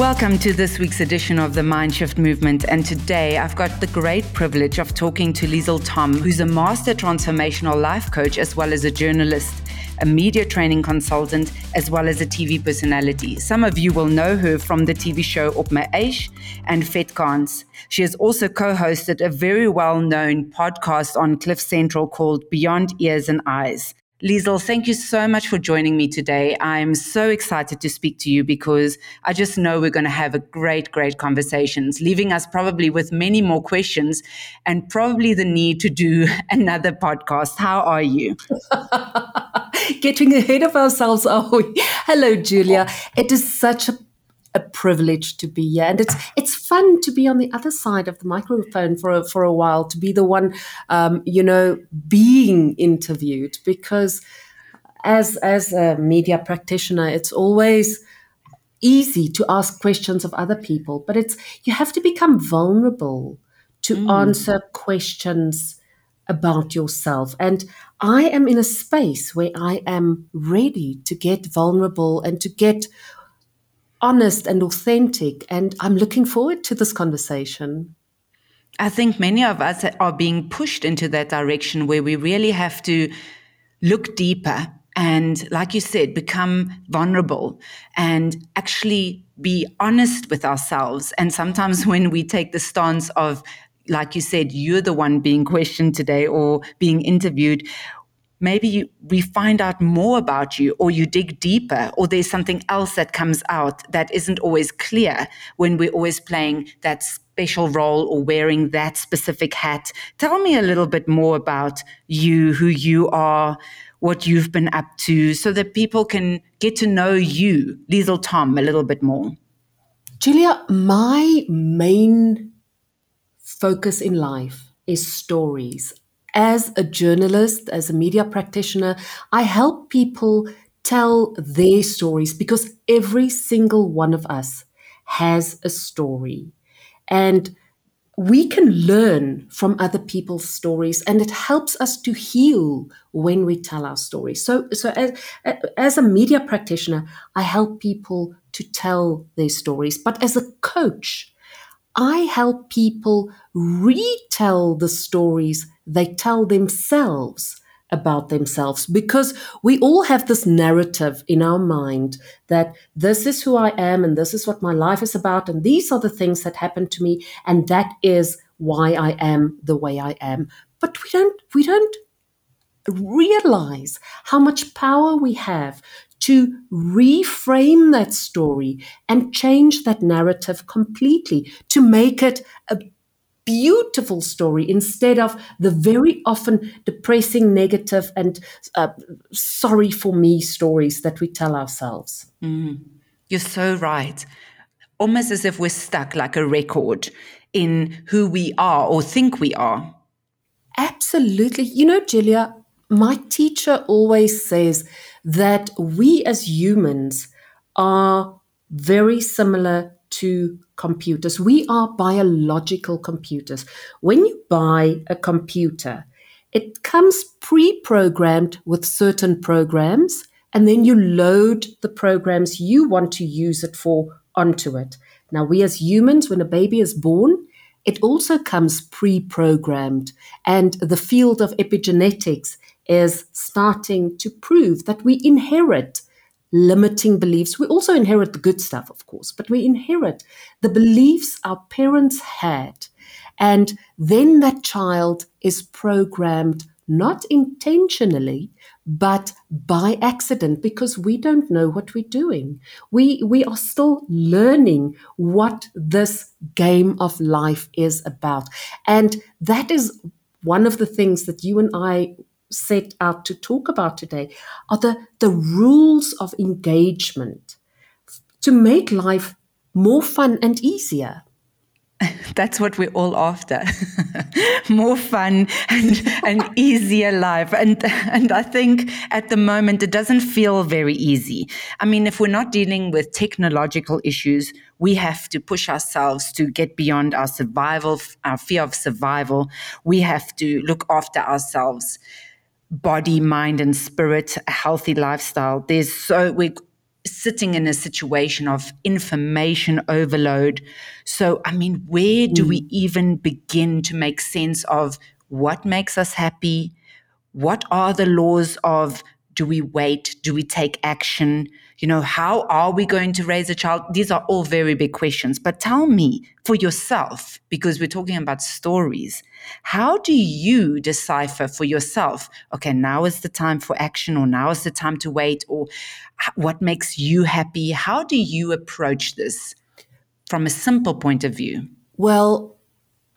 Welcome to this week's edition of the Mindshift Movement. And today I've got the great privilege of talking to Liezl Thom, who's a master transformational life coach as well as a journalist, a media training consultant, as well as a TV personality. Some of you will know her from the TV show Op My Eish and Vetkans. She has also co hosted a very well known podcast on Cliff Central called Beyond Ears and Eyes. Liezl, thank you so much for joining me today. I'm so excited to speak to you because I just know we're going to have a great, great conversations, leaving us probably with many more questions and probably the need to do another podcast. How are you? Getting ahead of ourselves, are we? Hello, Julia. Oh. It is such a a privilege to be here, and it's it's fun to be on the other side of the microphone for a, for a while, to be the one, um, you know, being interviewed. Because as as a media practitioner, it's always easy to ask questions of other people, but it's you have to become vulnerable to mm. answer questions about yourself. And I am in a space where I am ready to get vulnerable and to get honest and authentic. And I'm looking forward to this conversation. I think many of us are being pushed into that direction where we really have to look deeper and, like you said, become vulnerable and actually be honest with ourselves. And sometimes when we take the stance of, like you said, you're the one being questioned today or being interviewed, maybe you, we find out more about you or you dig deeper or there's something else that comes out that isn't always clear when we're always playing that special role or wearing that specific hat. Tell me a little bit more about you, who you are, what you've been up to, so that people can get to know you, Liezl Thom, a little bit more. Julia, my main focus in life is stories as a journalist, as a media practitioner, I help people tell their stories because every single one of us has a story. And we can learn from other people's stories and it helps us to heal when we tell our stories. So, so as, as a media practitioner, I help people to tell their stories. But as a coach, I help people retell the stories they tell themselves about themselves. Because we all have this narrative in our mind that this is who I am and this is what my life is about and these are the things that happened to me and that is why I am the way I am. But we don't we don't realize how much power we have to reframe that story and change that narrative completely to make it a beautiful story instead of the very often depressing, negative, and uh, sorry for me stories that we tell ourselves. Mm. You're so right. Almost as if we're stuck like a record in who we are or think we are. Absolutely. You know, Julia, my teacher always says that we as humans are very similar to computers. We are biological computers. When you buy a computer, it comes pre programmed with certain programs, and then you load the programs you want to use it for onto it. Now, we as humans, when a baby is born, it also comes pre programmed, and the field of epigenetics is starting to prove that we inherit limiting beliefs. We also inherit the good stuff, of course, but we inherit the beliefs our parents had. And then that child is programmed not intentionally, but by accident because we don't know what we're doing. We, we are still learning what this game of life is about. And that is one of the things that you and I set out to talk about today are the, the rules of engagement to make life more fun and easier. That's what we're all after. More fun and an easier life. And and I think at the moment it doesn't feel very easy. I mean, if we're not dealing with technological issues, we have to push ourselves to get beyond our survival, our fear of survival. We have to look after ourselves body, mind, and spirit, a healthy lifestyle. There's so we're sitting in a situation of information overload. So, I mean, where do mm. we even begin to make sense of what makes us happy? What are the laws of do we wait? Do we take action? You know, how are we going to raise a child? These are all very big questions. But tell me for yourself, because we're talking about stories, how do you decipher for yourself, okay, now is the time for action, or now is the time to wait, or what makes you happy? How do you approach this from a simple point of view? Well,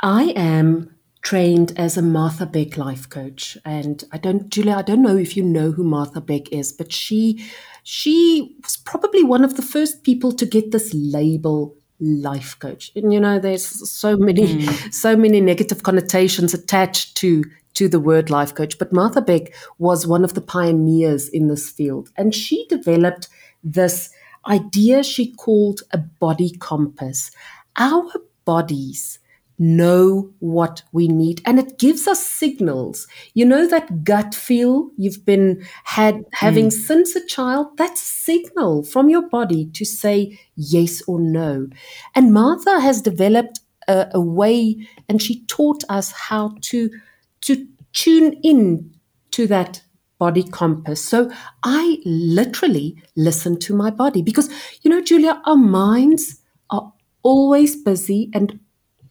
I am trained as a Martha Beck life coach. And I don't, Julia, I don't know if you know who Martha Beck is, but she she was probably one of the first people to get this label life coach. And you know, there's so many, mm. so many negative connotations attached to to the word life coach. But Martha Beck was one of the pioneers in this field. And she developed this idea she called a body compass. Our bodies know what we need. And it gives us signals. You know that gut feel you've been had having mm. since a child? That's a signal from your body to say yes or no. And martha has developed a, a way and she taught us how to to tune in to that body compass. So i literally listen to my body because you know julia our minds are always busy and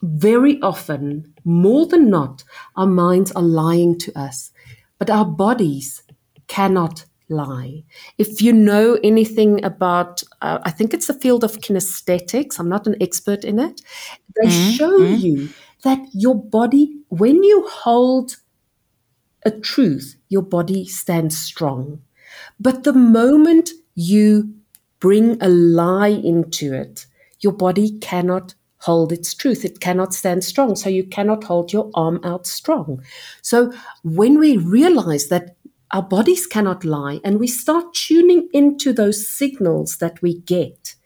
very often, more than not, our minds are lying to us, but our bodies cannot lie. If you know anything about, uh, I think it's the field of kinesthetics, I'm not an expert in it, they mm-hmm. show mm-hmm. you that your body, when you hold a truth, your body stands strong. But the moment you bring a lie into it, your body cannot hold its truth. It cannot stand strong. So you cannot hold your arm out strong. So when we realize that our bodies cannot lie and we start tuning into those signals that we get,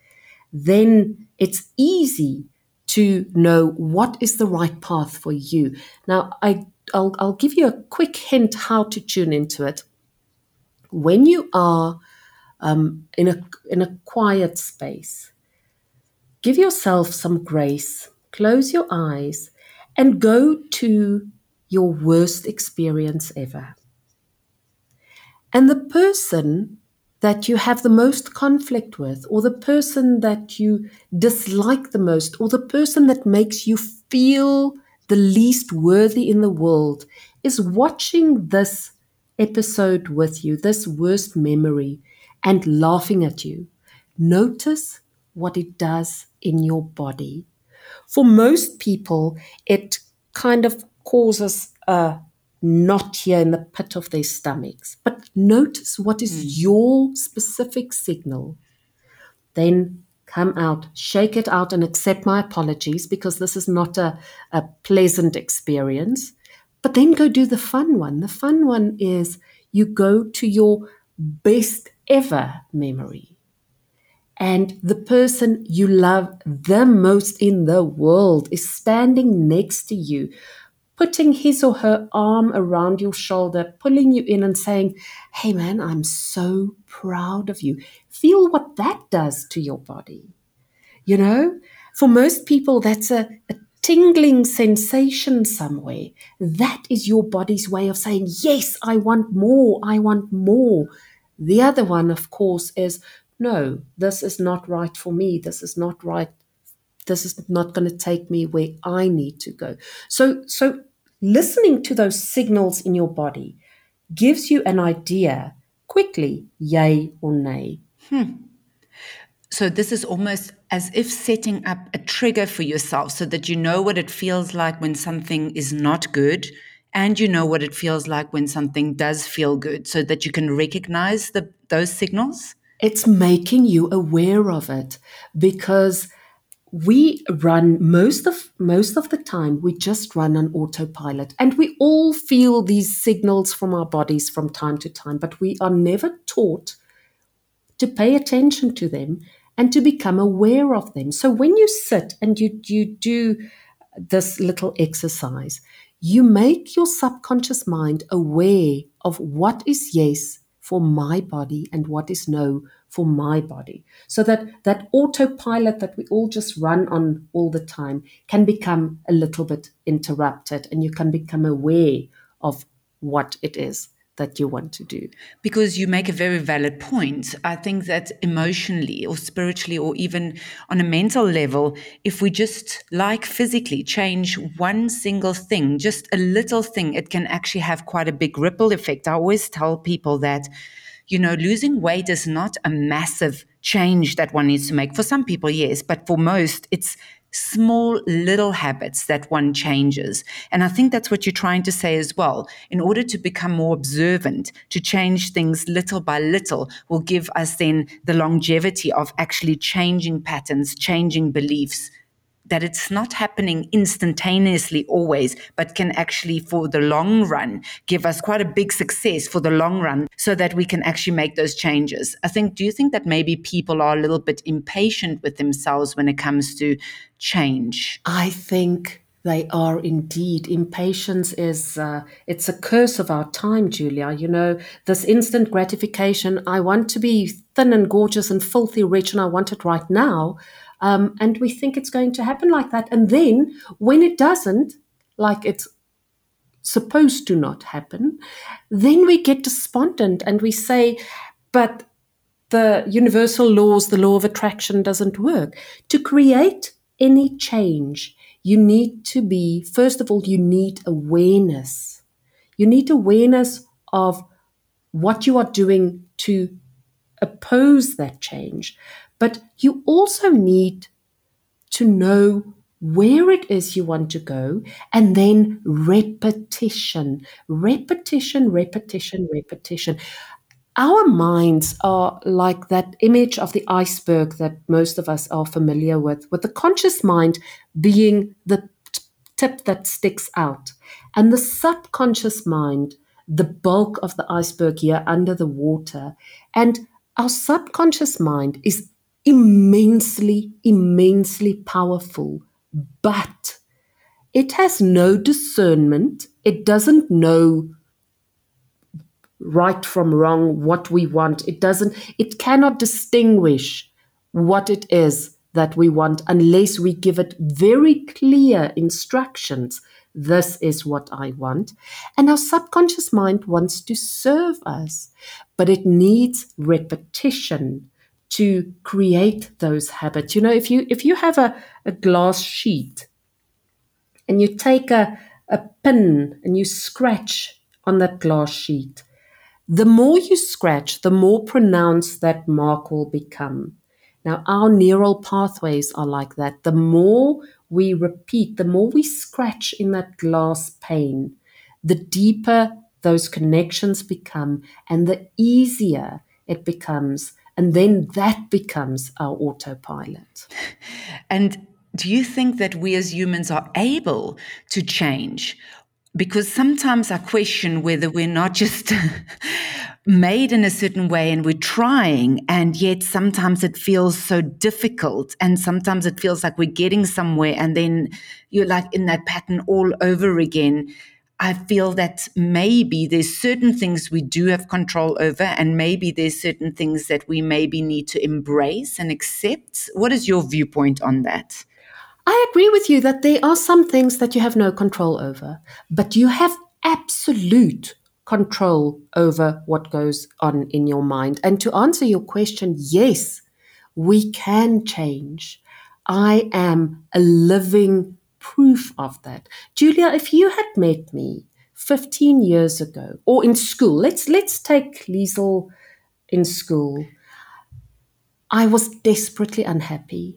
then it's easy to know what is the right path for you. Now, I, I'll, I'll give you a quick hint how to tune into it. When you are um, in a in a quiet space, Give yourself some grace, close your eyes, and go to your worst experience ever. And the person that you have the most conflict with, or the person that you dislike the most, or the person that makes you feel the least worthy in the world, is watching this episode with you, this worst memory, and laughing at you. Notice what it does in your body. For most people, it kind of causes a knot here in the pit of their stomachs. But notice what is mm. your specific signal. Then come out, shake it out, and accept my apologies because this is not a, a pleasant experience. But then go do the fun one. The fun one is you go to your best ever memory and the person you love the most in the world is standing next to you, putting his or her arm around your shoulder, pulling you in and saying, Hey man, I'm so proud of you. Feel what that does to your body. You know, for most people, that's a, a tingling sensation somewhere. That is your body's way of saying, Yes, I want more. I want more. The other one, of course, is no, this is not right for me. This is not right. This is not going to take me where I need to go. So, so listening to those signals in your body gives you an idea quickly, yay or nay. Hmm. So this is almost as if setting up a trigger for yourself so that you know what it feels like when something is not good and you know what it feels like when something does feel good so that you can recognize the, those signals it's making you aware of it because we run most of most of the time we just run on autopilot and we all feel these signals from our bodies from time to time but we are never taught to pay attention to them and to become aware of them. So when you sit and you you do this little exercise you make your subconscious mind aware of what is yes for my body and what is no for my body. So that that autopilot that we all just run on all the time can become a little bit interrupted and you can become aware of what it is that you want to do. Because you make a very valid point. I think that emotionally or spiritually or even on a mental level, if we just like physically change one single thing, just a little thing, it can actually have quite a big ripple effect. I always tell people that, you know, losing weight is not a massive change that one needs to make. For some people, yes, but for most, it's small little habits that one changes. And I think that's what you're trying to say as well. In order to become more observant, to change things little by little will give us then the longevity of actually changing patterns, changing beliefs, that it's not happening instantaneously always, but can actually, for the long run, give us quite a big success for the long run so that we can actually make those changes. I think, do you think that maybe people are a little bit impatient with themselves when it comes to change? I think they are indeed. Impatience is uh, it's a curse of our time, Julia. You know, this instant gratification. I want to be thin and gorgeous and filthy rich, and I want it right now. Um, and we think it's going to happen like that. And then when it doesn't, like it's supposed to not happen, then we get despondent and we say, but the universal laws, the law of attraction doesn't work. To create any change, you need to be, first of all, you need awareness. You need awareness of what you are doing to oppose that change. But you also need to know where it is you want to go and then repetition, repetition, repetition, repetition. Our minds are like that image of the iceberg that most of us are familiar with, with the conscious mind being the tip that sticks out, and the subconscious mind, the bulk of the iceberg here under the water. And our subconscious mind is immensely, immensely powerful, but it has no discernment. It doesn't know right from wrong, what we want. It doesn't, it cannot distinguish what it is that we want unless we give it very clear instructions. This is what I want. And our subconscious mind wants to serve us, but it needs repetition to create those habits. You know, if you if you have a, a glass sheet and you take a, a pin and you scratch on that glass sheet, the more you scratch, the more pronounced that mark will become. Now, our neural pathways are like that. The more we repeat, the more we scratch in that glass pane, the deeper those connections become and the easier it becomes and then that becomes our autopilot. And do you think that we as humans are able to change? Because sometimes I question whether we're not just made in a certain way and we're trying, and yet sometimes it feels so difficult. And sometimes it feels like we're getting somewhere, and then you're like in that pattern all over again. I feel that maybe there's certain things we do have control over, and maybe there's certain things that we maybe need to embrace and accept. What is your viewpoint on that? I agree with you that there are some things that you have no control over, but you have absolute control over what goes on in your mind. And to answer your question, yes, we can change. I am a living proof of that. Julia, if you had met me 15 years ago or in school, let's let's take Liezl in school. I was desperately unhappy.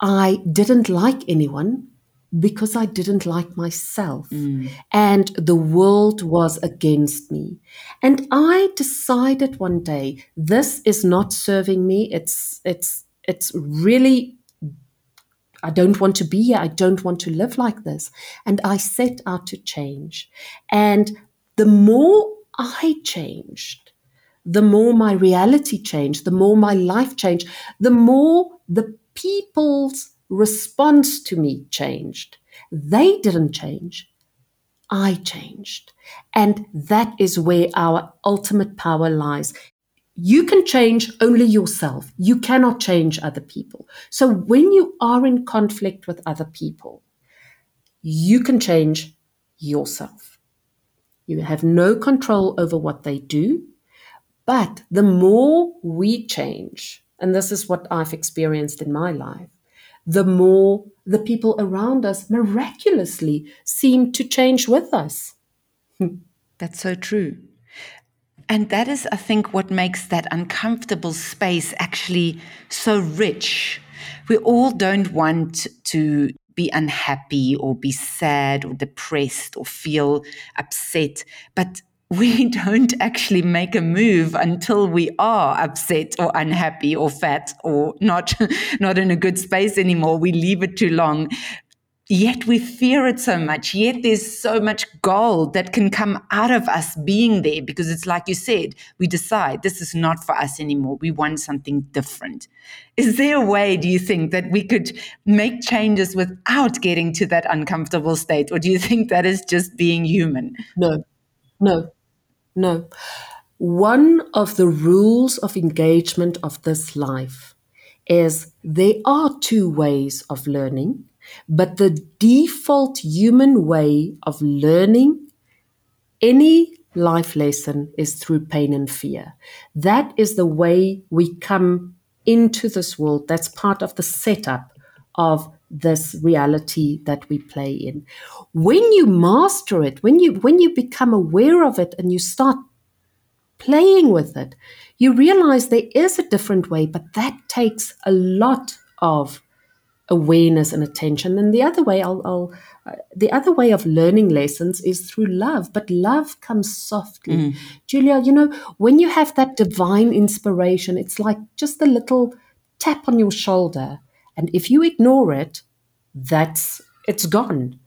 I didn't like anyone because I didn't like myself. Mm. And the world was against me. And I decided one day, this is not serving me. It's it's it's really I don't want to be here. I don't want to live like this. And I set out to change. And the more I changed, the more my reality changed, the more my life changed, the more the people's response to me changed. They didn't change. I changed. And that is where our ultimate power lies. You can change only yourself. You cannot change other people. So when you are in conflict with other people, you can change yourself. You have no control over what they do. But the more we change, and this is what I've experienced in my life, the more the people around us miraculously seem to change with us. That's so true. And that is, I think, what makes that uncomfortable space actually so rich. We all don't want to be unhappy or be sad or depressed or feel upset, but we don't actually make a move until we are upset or unhappy or fat or not not in a good space anymore we leave it too long yet we fear it so much. Yet there's so much gold that can come out of us being there because it's like you said we decide this is not for us anymore. We want something different. Is there a way do you think that we could make changes without getting to that uncomfortable state? Or do you think that is just being human? No. No. No. One of the rules of engagement of this life is there are two ways of learning, but the default human way of learning any life lesson is through pain and fear. That is the way we come into this world. That's part of the setup of this reality that we play in when you master it when you when you become aware of it and you start playing with it you realize there is a different way but that takes a lot of awareness and attention and the other way I'll, I'll uh, the other way of learning lessons is through love but love comes softly mm. julia you know when you have that divine inspiration it's like just a little tap on your shoulder and if you ignore it, that's it's gone.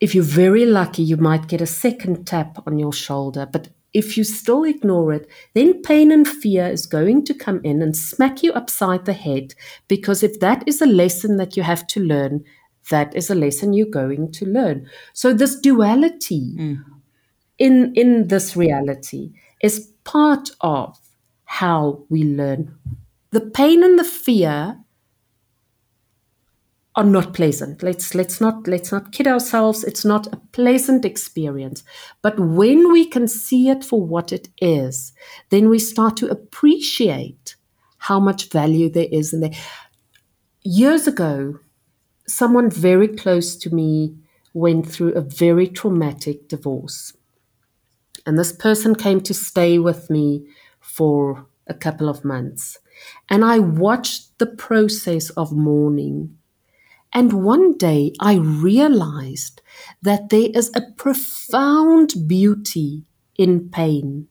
If you're very lucky, you might get a second tap on your shoulder. But if you still ignore it, then pain and fear is going to come in and smack you upside the head. Because if that is a lesson that you have to learn, that is a lesson you're going to learn. So this duality mm. in in this reality is part of how we learn the pain and the fear are not pleasant. Let's let's not let's not kid ourselves. It's not a pleasant experience. But when we can see it for what it is, then we start to appreciate how much value there is in there. Years ago, someone very close to me went through a very traumatic divorce. And this person came to stay with me for a couple of months. And I watched the process of mourning. And one day I realized that there is a profound beauty in pain.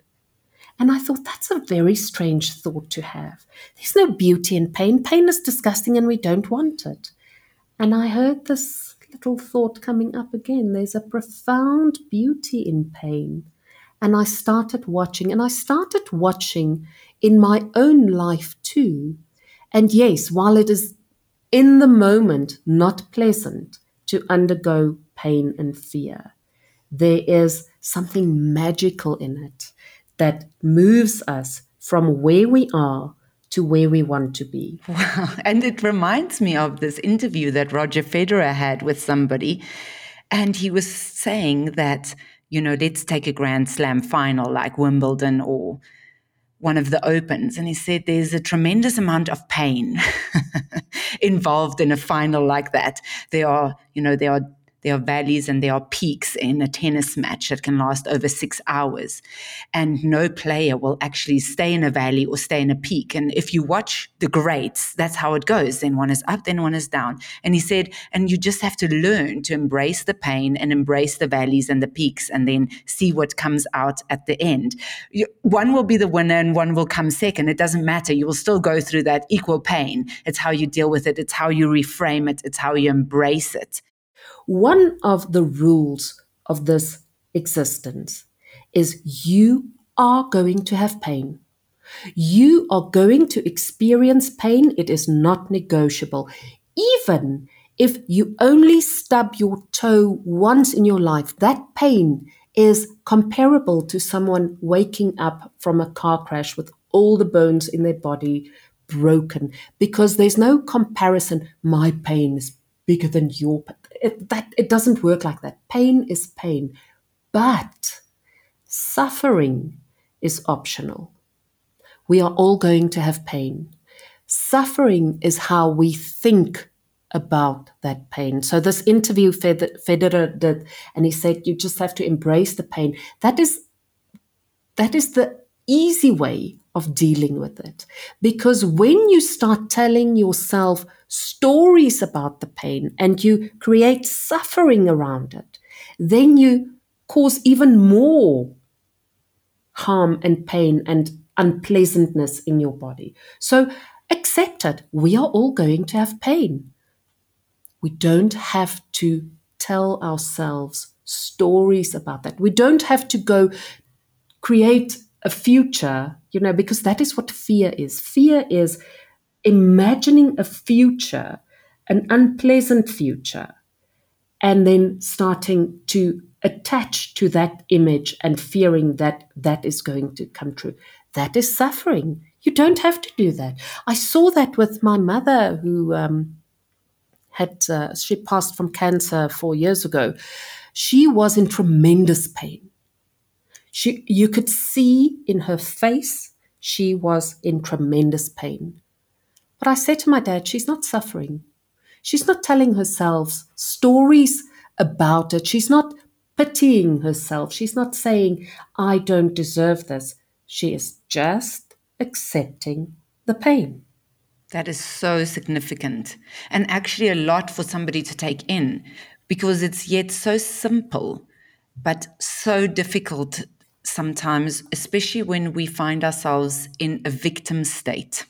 And I thought that's a very strange thought to have. There's no beauty in pain. Pain is disgusting and we don't want it. And I heard this little thought coming up again. There's a profound beauty in pain. And I started watching, and I started watching in my own life too. And yes, while it is in the moment not pleasant to undergo pain and fear, there is something magical in it that moves us from where we are to where we want to be. Wow. And it reminds me of this interview that Roger Federer had with somebody. And he was saying that, you know, let's take a Grand Slam final like Wimbledon or one of the opens and he said there's a tremendous amount of pain involved in a final like that. There are you know there are there are valleys and there are peaks in a tennis match that can last over six hours. And no player will actually stay in a valley or stay in a peak. And if you watch the greats, that's how it goes. Then one is up, then one is down. And he said, and you just have to learn to embrace the pain and embrace the valleys and the peaks and then see what comes out at the end. one will be the winner and one will come second. It doesn't matter. You will still go through that equal pain. It's how you deal with it, it's how you reframe it, it's how you embrace it. One of the rules of this existence is you are going to have pain. You are going to experience pain. It is not negotiable. Even if you only stub your toe once in your life, that pain is comparable to someone waking up from a car crash with all the bones in their body broken because there's no comparison. My pain is bigger than your pain. It, that, it doesn't work like that. Pain is pain. But suffering is optional. We are all going to have pain. Suffering is how we think about that pain. So this interview Federer did, and he said, you just have to embrace the pain. That is, that is the easy way of dealing with it. Because when you start telling yourself stories about the pain and you create suffering around it, then you cause even more harm and pain and unpleasantness in your body. So accept it. We are all going to have pain. We don't have to tell ourselves stories about that. We don't have to go create a future, you know, because that is what fear is. Fear is imagining a future, an unpleasant future, and then starting to attach to that image and fearing that that is going to come true. That is suffering. You don't have to do that. I saw that with my mother, who um, had uh, she passed from cancer four years ago. She was in tremendous pain she, you could see in her face she was in tremendous pain. But I said to my dad, she's not suffering. She's not telling herself stories about it. She's not pitying herself. She's not saying, I don't deserve this. She is just accepting the pain. That is so significant and actually a lot for somebody to take in because it's yet so simple, but so difficult sometimes, especially when we find ourselves in a victim state.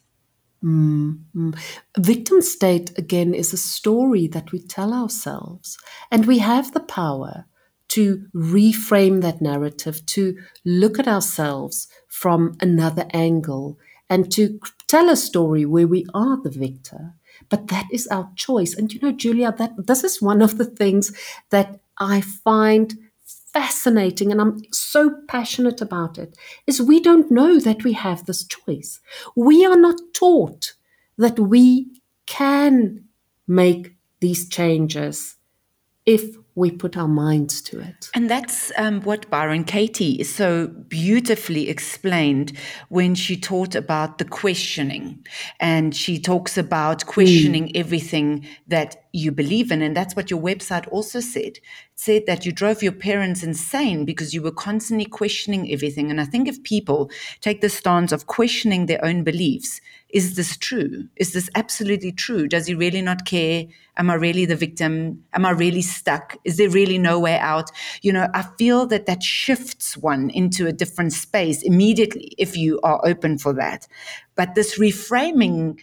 Mm-hmm. Victim state, again, is a story that we tell ourselves. And we have the power to reframe that narrative, to look at ourselves from another angle, and to tell a story where we are the victor. But that is our choice. And you know, Julia, that this is one of the things that I find fascinating and I'm so passionate about it is we don't know that we have this choice. We are not taught that we can make these changes if we put our minds to it. And that's um, what Byron Katie so beautifully explained when she taught about the questioning. And she talks about questioning mm. everything that you believe in. And that's what your website also said. It said that you drove your parents insane because you were constantly questioning everything. And I think if people take the stance of questioning their own beliefs, is this true? Is this absolutely true? Does he really not care? Am I really the victim? Am I really stuck? Is there really no way out? You know, I feel that that shifts one into a different space immediately if you are open for that. But this reframing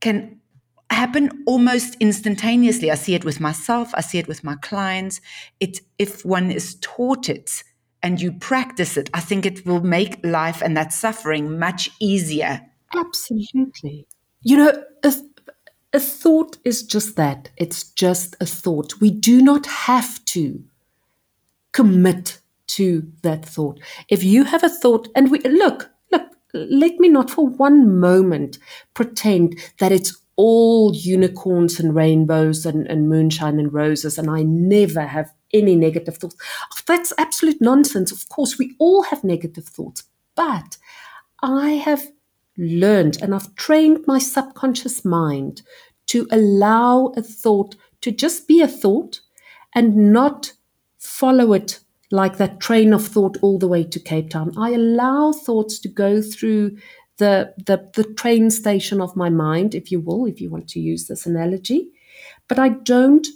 can happen almost instantaneously. I see it with myself, I see it with my clients. It if one is taught it and you practice it, I think it will make life and that suffering much easier. Absolutely. You know, a, a thought is just that. It's just a thought. We do not have to commit to that thought. If you have a thought, and we look, look, let me not for one moment pretend that it's all unicorns and rainbows and, and moonshine and roses, and I never have any negative thoughts. Oh, that's absolute nonsense. Of course, we all have negative thoughts, but I have learned and I've trained my subconscious mind to allow a thought to just be a thought and not follow it like that train of thought all the way to Cape Town. I allow thoughts to go through the, the, the train station of my mind, if you will, if you want to use this analogy. But I don't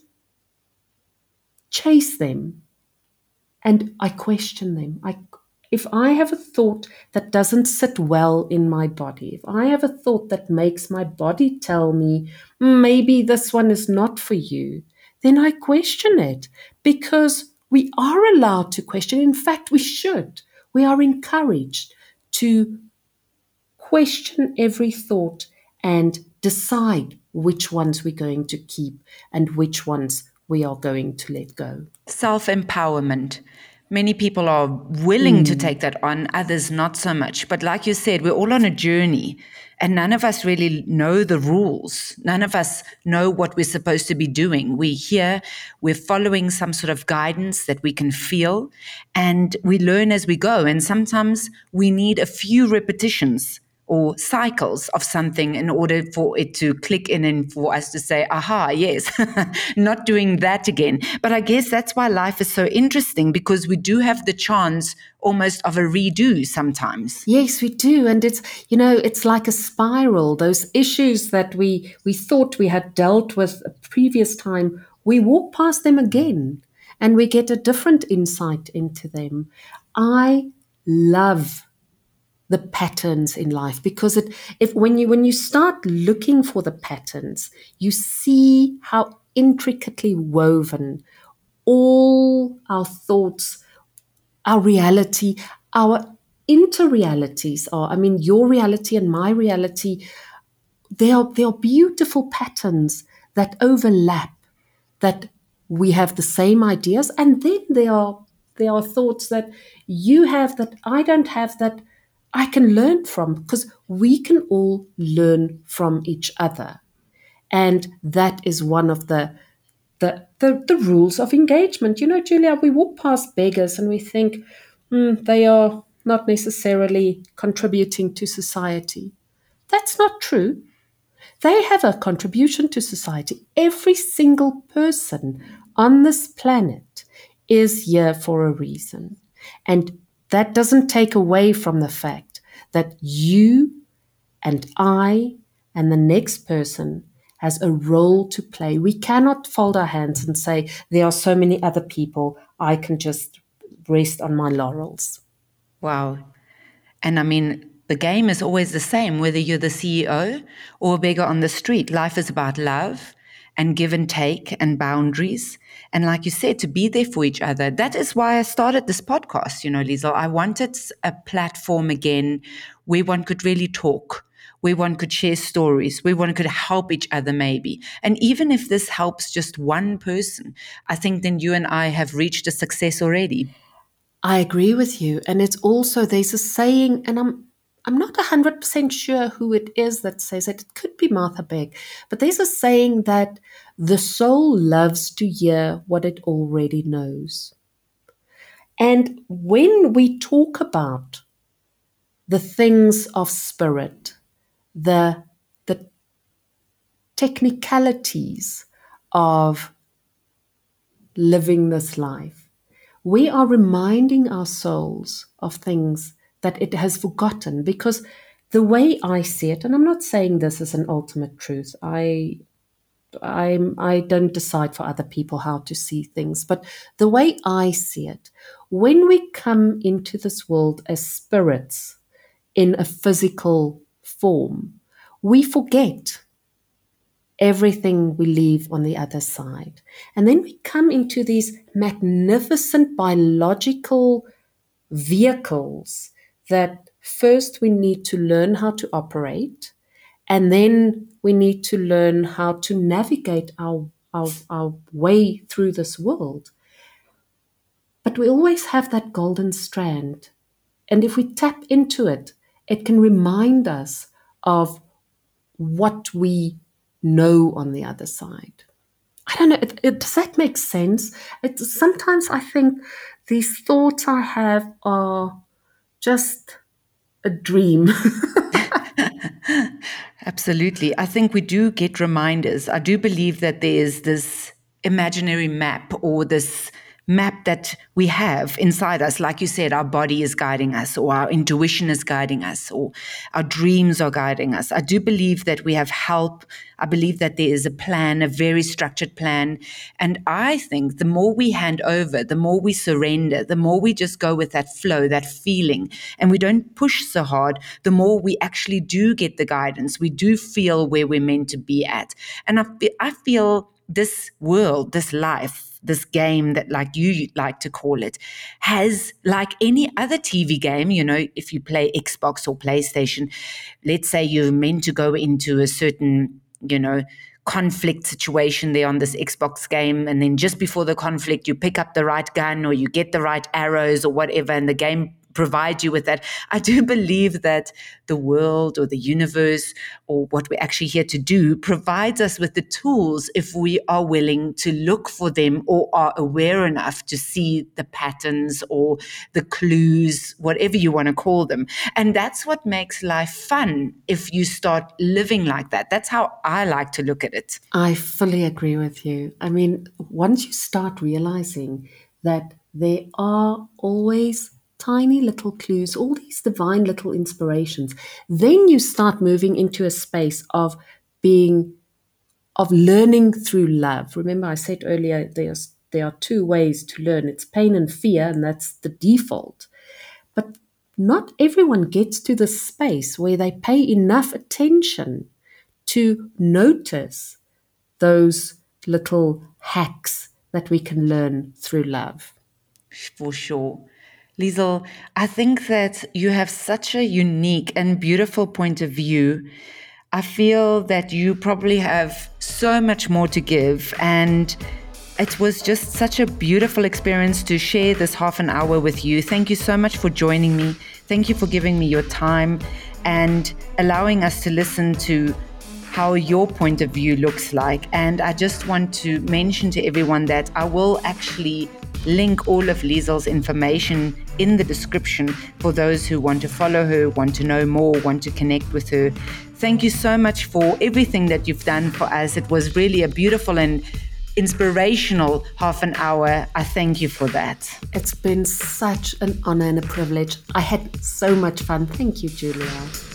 chase them and I question them. I, if I have a thought that doesn't sit well in my body, if I have a thought that makes my body tell me, mm, maybe this one is not for you, then I question it because we are allowed to question. In fact, we should. We are encouraged to question every thought and decide which ones we're going to keep and which ones we are going to let go. Self empowerment. Many people are willing mm. to take that on, others not so much. But like you said, we're all on a journey and none of us really know the rules. None of us know what we're supposed to be doing. We hear, we're following some sort of guidance that we can feel, and we learn as we go. And sometimes we need a few repetitions or cycles of something in order for it to click in and for us to say, aha, yes, not doing that again. But I guess that's why life is so interesting because we do have the chance almost of a redo sometimes. Yes, we do. And it's, you know, it's like a spiral. Those issues that we, we thought we had dealt with a previous time, we walk past them again and we get a different insight into them. I love the patterns in life. Because it if when you when you start looking for the patterns you see how intricately woven all our thoughts our reality our interrealities are. I mean your reality and my reality they are they are beautiful patterns that overlap that we have the same ideas and then there are there are thoughts that you have that i don't have that I can learn from because we can all learn from each other. And that is one of the, the, the, the rules of engagement. You know, Julia, we walk past beggars and we think mm, they are not necessarily contributing to society. That's not true. They have a contribution to society. Every single person on this planet is here for a reason. And that doesn't take away from the fact that you and I and the next person has a role to play. We cannot fold our hands and say, there are so many other people, I can just rest on my laurels. Wow. And I mean, the game is always the same, whether you're the CEO or a beggar on the street. Life is about love and give and take and boundaries. And like you said, to be there for each other. That is why I started this podcast, you know, Liezl. I wanted a platform again where one could really talk, where one could share stories, where one could help each other maybe. And even if this helps just one person, I think then you and I have reached a success already. I agree with you. And it's also, there's a saying, and I'm I'm not 100% sure who it is that says it. It could be Martha Beck. But there's a saying that the soul loves to hear what it already knows. And when we talk about the things of spirit, the, the technicalities of living this life, we are reminding our souls of things that it has forgotten because the way I see it, and I'm not saying this is an ultimate truth. I I'm I don't decide for other people how to see things, but the way I see it, when we come into this world as spirits in a physical form, we forget everything we leave on the other side. And then we come into these magnificent biological vehicles that first we need to learn how to operate, and then we need to learn how to navigate our, our, our way through this world. But we always have that golden strand. And if we tap into it, it can remind us of what we know on the other side. I don't know. It, it, does that make sense? Sometimes I think these thoughts I have are just a dream. Absolutely. I think we do get reminders. I do believe that there is this imaginary map or this map that we have inside us. Like you said, our body is guiding us, or our intuition is guiding us, or our dreams are guiding us. I do believe that we have help. I believe that there is a plan, a very structured plan. And I think the more we hand over, the more we surrender, the more we just go with that flow, that feeling, and we don't push so hard, the more we actually do get the guidance. We do feel where we're meant to be at. And I, I feel this world, this life, this game that like you like to call it has like any other TV game, you know, if you play Xbox or PlayStation, let's say you're meant to go into a certain you know, conflict situation there on this Xbox game. And then just before the conflict, you pick up the right gun or you get the right arrows or whatever, and the game provide you with that. I do believe that the world or the universe or what we're actually here to do provides us with the tools if we are willing to look for them or are aware enough to see the patterns or the clues, whatever you want to call them. And that's what makes life fun if you start living like that. That's how I like to look at it. I fully agree with you. I mean, once you start realizing that there are always tiny little clues, all these divine little inspirations. Then you start moving into a space of being, of learning through love. Remember, I said earlier there's there are two ways to learn it's pain and fear, and that's the default. But not everyone gets to the space where they pay enough attention to notice those little hacks that we can learn through love. For sure. Liezl, I think that you have such a unique and beautiful point of view. I feel that you probably have so much more to give, and it was just such a beautiful experience to share this half an hour with you. Thank you so much for joining me. Thank you for giving me your time and allowing us to listen to how your point of view looks like. And I just want to mention to everyone that I will actually link all of Liezl's information in the description for those who want to follow her, want to know more, want to connect with her. Thank you so much for everything that you've done for us. It was really a beautiful and inspirational half an hour. I thank you for that. It's been such an honor and a privilege. I had so much fun. Thank you, Julia.